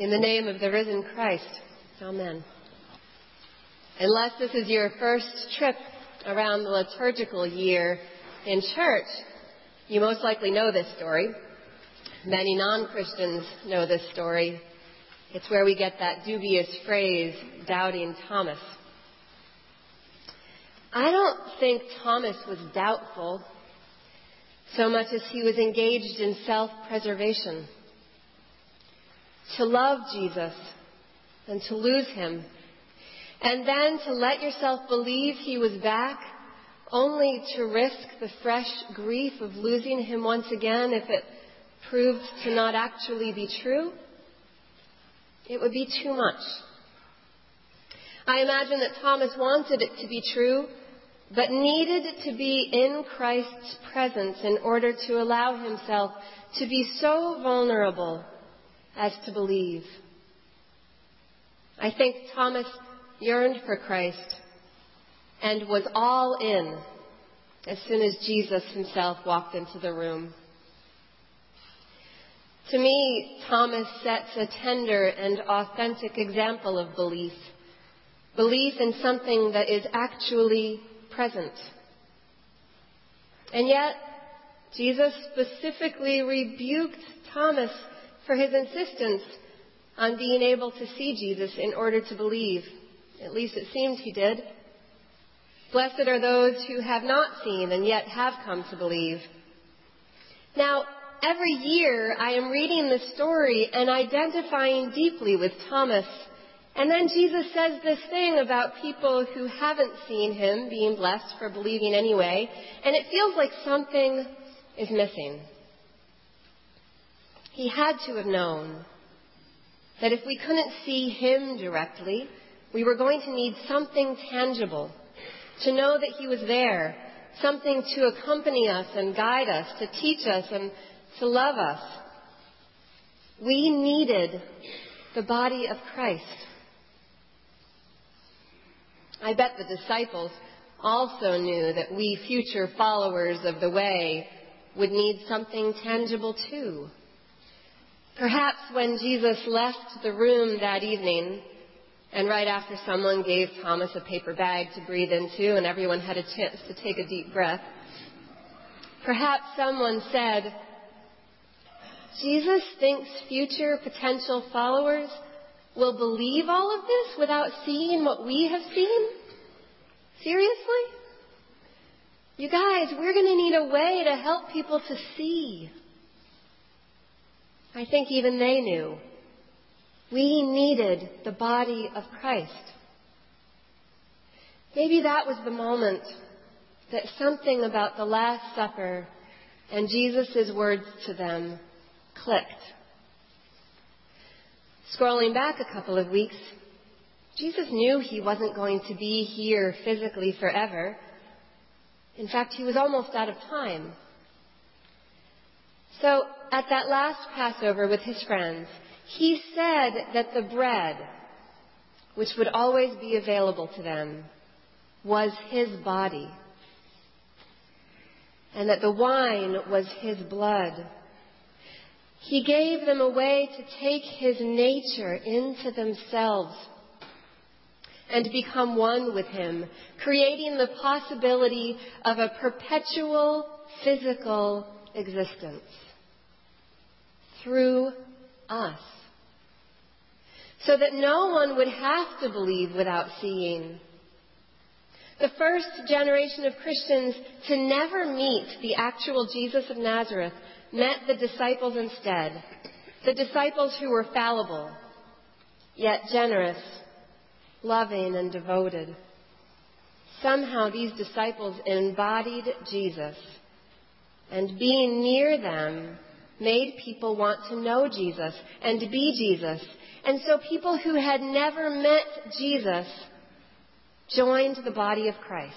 In the name of the risen Christ, Amen. Unless this is your first trip around the liturgical year in church, you most likely know this story. Many non-Christians know this story. It's where we get that dubious phrase, doubting Thomas. I don't think Thomas was doubtful so much as he was engaged in self-preservation. To love Jesus and to lose him, and then to let yourself believe he was back only to risk the fresh grief of losing him once again if it proved to not actually be true, it would be too much. I imagine that Thomas wanted it to be true, but needed to be in Christ's presence in order to allow himself to be so vulnerable as to believe. I think Thomas yearned for Christ and was all in as soon as Jesus himself walked into the room. To me, Thomas sets a tender and authentic example of belief. Belief in something that is actually present. And yet, Jesus specifically rebuked Thomas for his insistence on being able to see Jesus in order to believe. At least it seems he did. Blessed are those who have not seen and yet have come to believe. Now, every year I am reading the story and identifying deeply with Thomas. And then Jesus says this thing about people who haven't seen him being blessed for believing anyway, and it feels like something is missing. He had to have known that if we couldn't see him directly, we were going to need something tangible to know that He was there, something to accompany us and guide us, to teach us and to love us. We needed the body of Christ. I bet the disciples also knew that we future followers of the way would need something tangible too. Perhaps when Jesus left the room that evening, and right after someone gave Thomas a paper bag to breathe into and everyone had a chance to take a deep breath, perhaps someone said, Jesus thinks future potential followers will believe all of this without seeing what we have seen? Seriously? You guys, we're going to need a way to help people to see. I think even they knew we needed the body of Christ. Maybe that was the moment that something about the Last Supper and Jesus' words to them clicked. Scrolling back a couple of weeks, Jesus knew he wasn't going to be here physically forever. In fact, he was almost out of time. So, at that last Passover with his friends, he said that the bread, which would always be available to them, was his body, and that the wine was his blood. He gave them a way to take his nature into themselves and become one with him, creating the possibility of a perpetual physical existence through us so that no one would have to believe without seeing. The first generation of Christians to never meet the actual Jesus of Nazareth met the disciples instead. The disciples who were fallible, yet generous, loving, and devoted. Somehow these disciples embodied Jesus, and being near them made people want to know Jesus and to be Jesus and so people who had never met Jesus joined the body of Christ.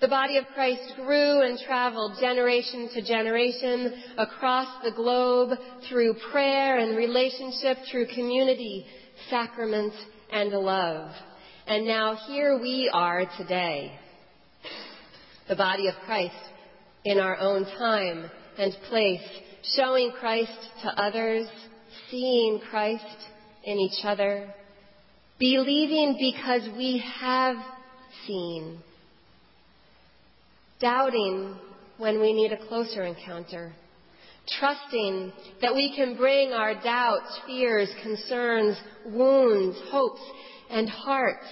The body of Christ grew and traveled generation to generation across the globe through prayer and relationship, through community, sacrament, and love. And now here we are today. The body of Christ in our own time and place, showing Christ to others seeing Christ in each other, believing because we have seen, doubting when we need a closer encounter, trusting that we can bring our doubts, fears, concerns, wounds, hopes, and hearts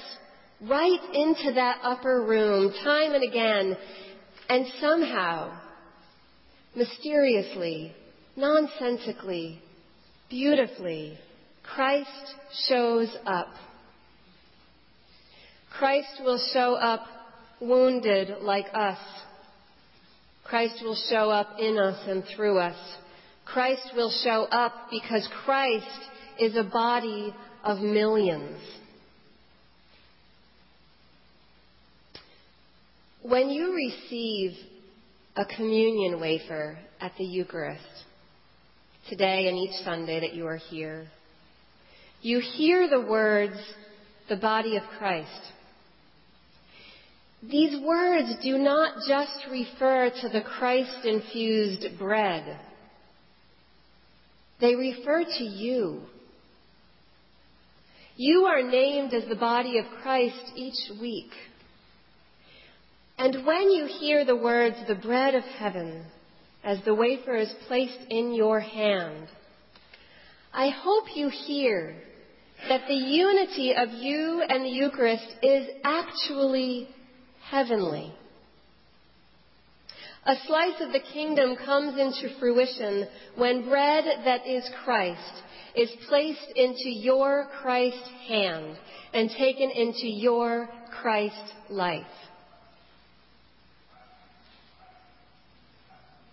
right into that upper room time and again, and somehow, mysteriously, nonsensically, beautifully, Christ shows up. Christ will show up wounded like us. Christ will show up in us and through us. Christ will show up because Christ is a body of millions. When you receive a communion wafer at the Eucharist, today and each Sunday that you are here, you hear the words, the body of Christ. These words do not just refer to the Christ infused bread. They refer to you. You are named as the body of Christ each week. And when you hear the words, the bread of heaven, as the wafer is placed in your hand, I hope you hear that the unity of you and the Eucharist is actually heavenly. A slice of the kingdom comes into fruition when bread that is Christ is placed into your Christ hand and taken into your Christ life.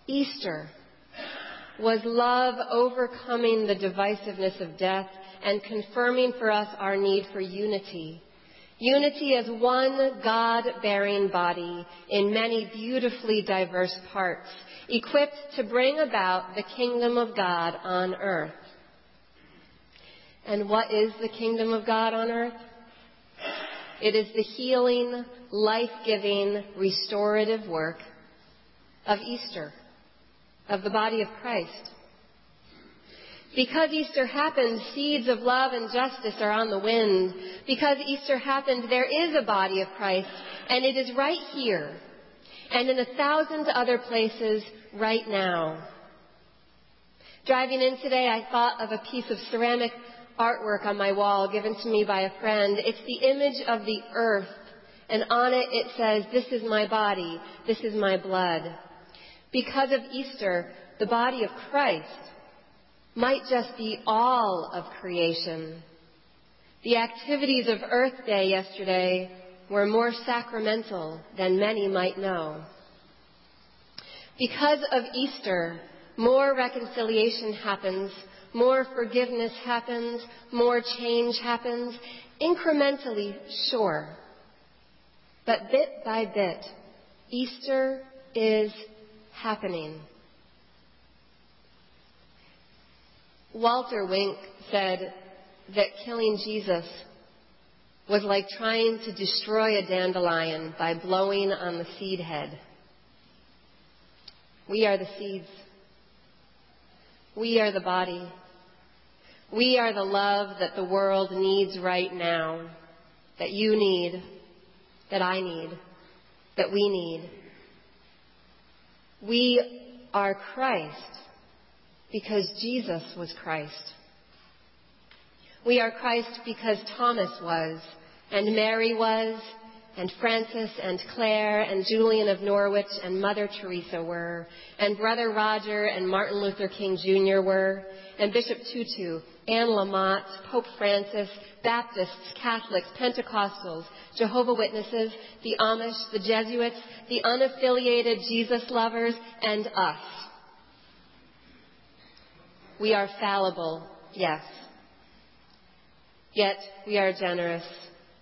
Easter was love overcoming the divisiveness of death and confirming for us our need for unity. Unity as one God bearing body in many beautifully diverse parts, equipped to bring about the kingdom of God on earth. And what is the kingdom of God on earth? It is the healing, life giving, restorative work of Easter of the body of Christ. Because Easter happened, seeds of love and justice are on the wind. Because Easter happened, there is a body of Christ, and it is right here, and in a thousand other places right now. Driving in today, I thought of a piece of ceramic artwork on my wall given to me by a friend. It's the image of the earth, and on it it says, This is my body, this is my blood because of Easter, the body of Christ might just be all of creation. The activities of Earth Day yesterday were more sacramental than many might know. Because of Easter, more reconciliation happens, more forgiveness happens, more change happens, incrementally, sure. But bit by bit, Easter is happening. Walter Wink said that killing Jesus was like trying to destroy a dandelion by blowing on the seed head. We are the seeds. We are the body. We are the love that the world needs right now, that you need, that I need, that we need. We are Christ because Jesus was Christ. We are Christ because Thomas was, and Mary was, and Francis and Clare and Julian of Norwich and Mother Teresa were, and Brother Roger and Martin Luther King Jr. were, and Bishop Tutu, Anne Lamott, Pope Francis, Baptists, Catholics, Pentecostals, Jehovah Witnesses, the Amish, the Jesuits, the unaffiliated Jesus lovers, and us. We are fallible, yes. Yet we are generous,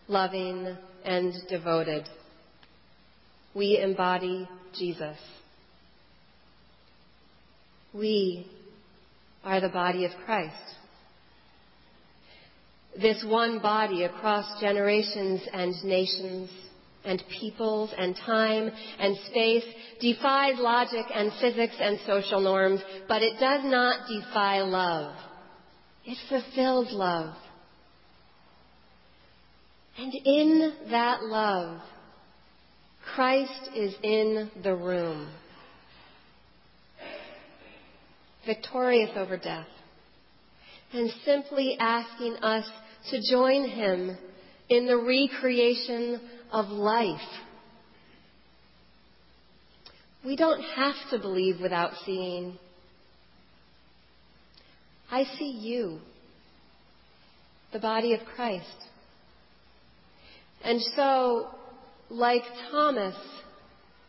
loving, and devoted. We embody Jesus. We are the body of Christ. This one body across generations and nations and peoples and time and space defies logic and physics and social norms, but it does not defy love. It fulfills love. And in that love, Christ is in the room, victorious over death, and simply asking us to join him in the recreation of life. We don't have to believe without seeing. I see you, the body of Christ. And so, like Thomas,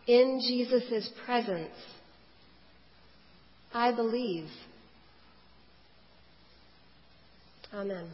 in Jesus' presence, I believe. Amen.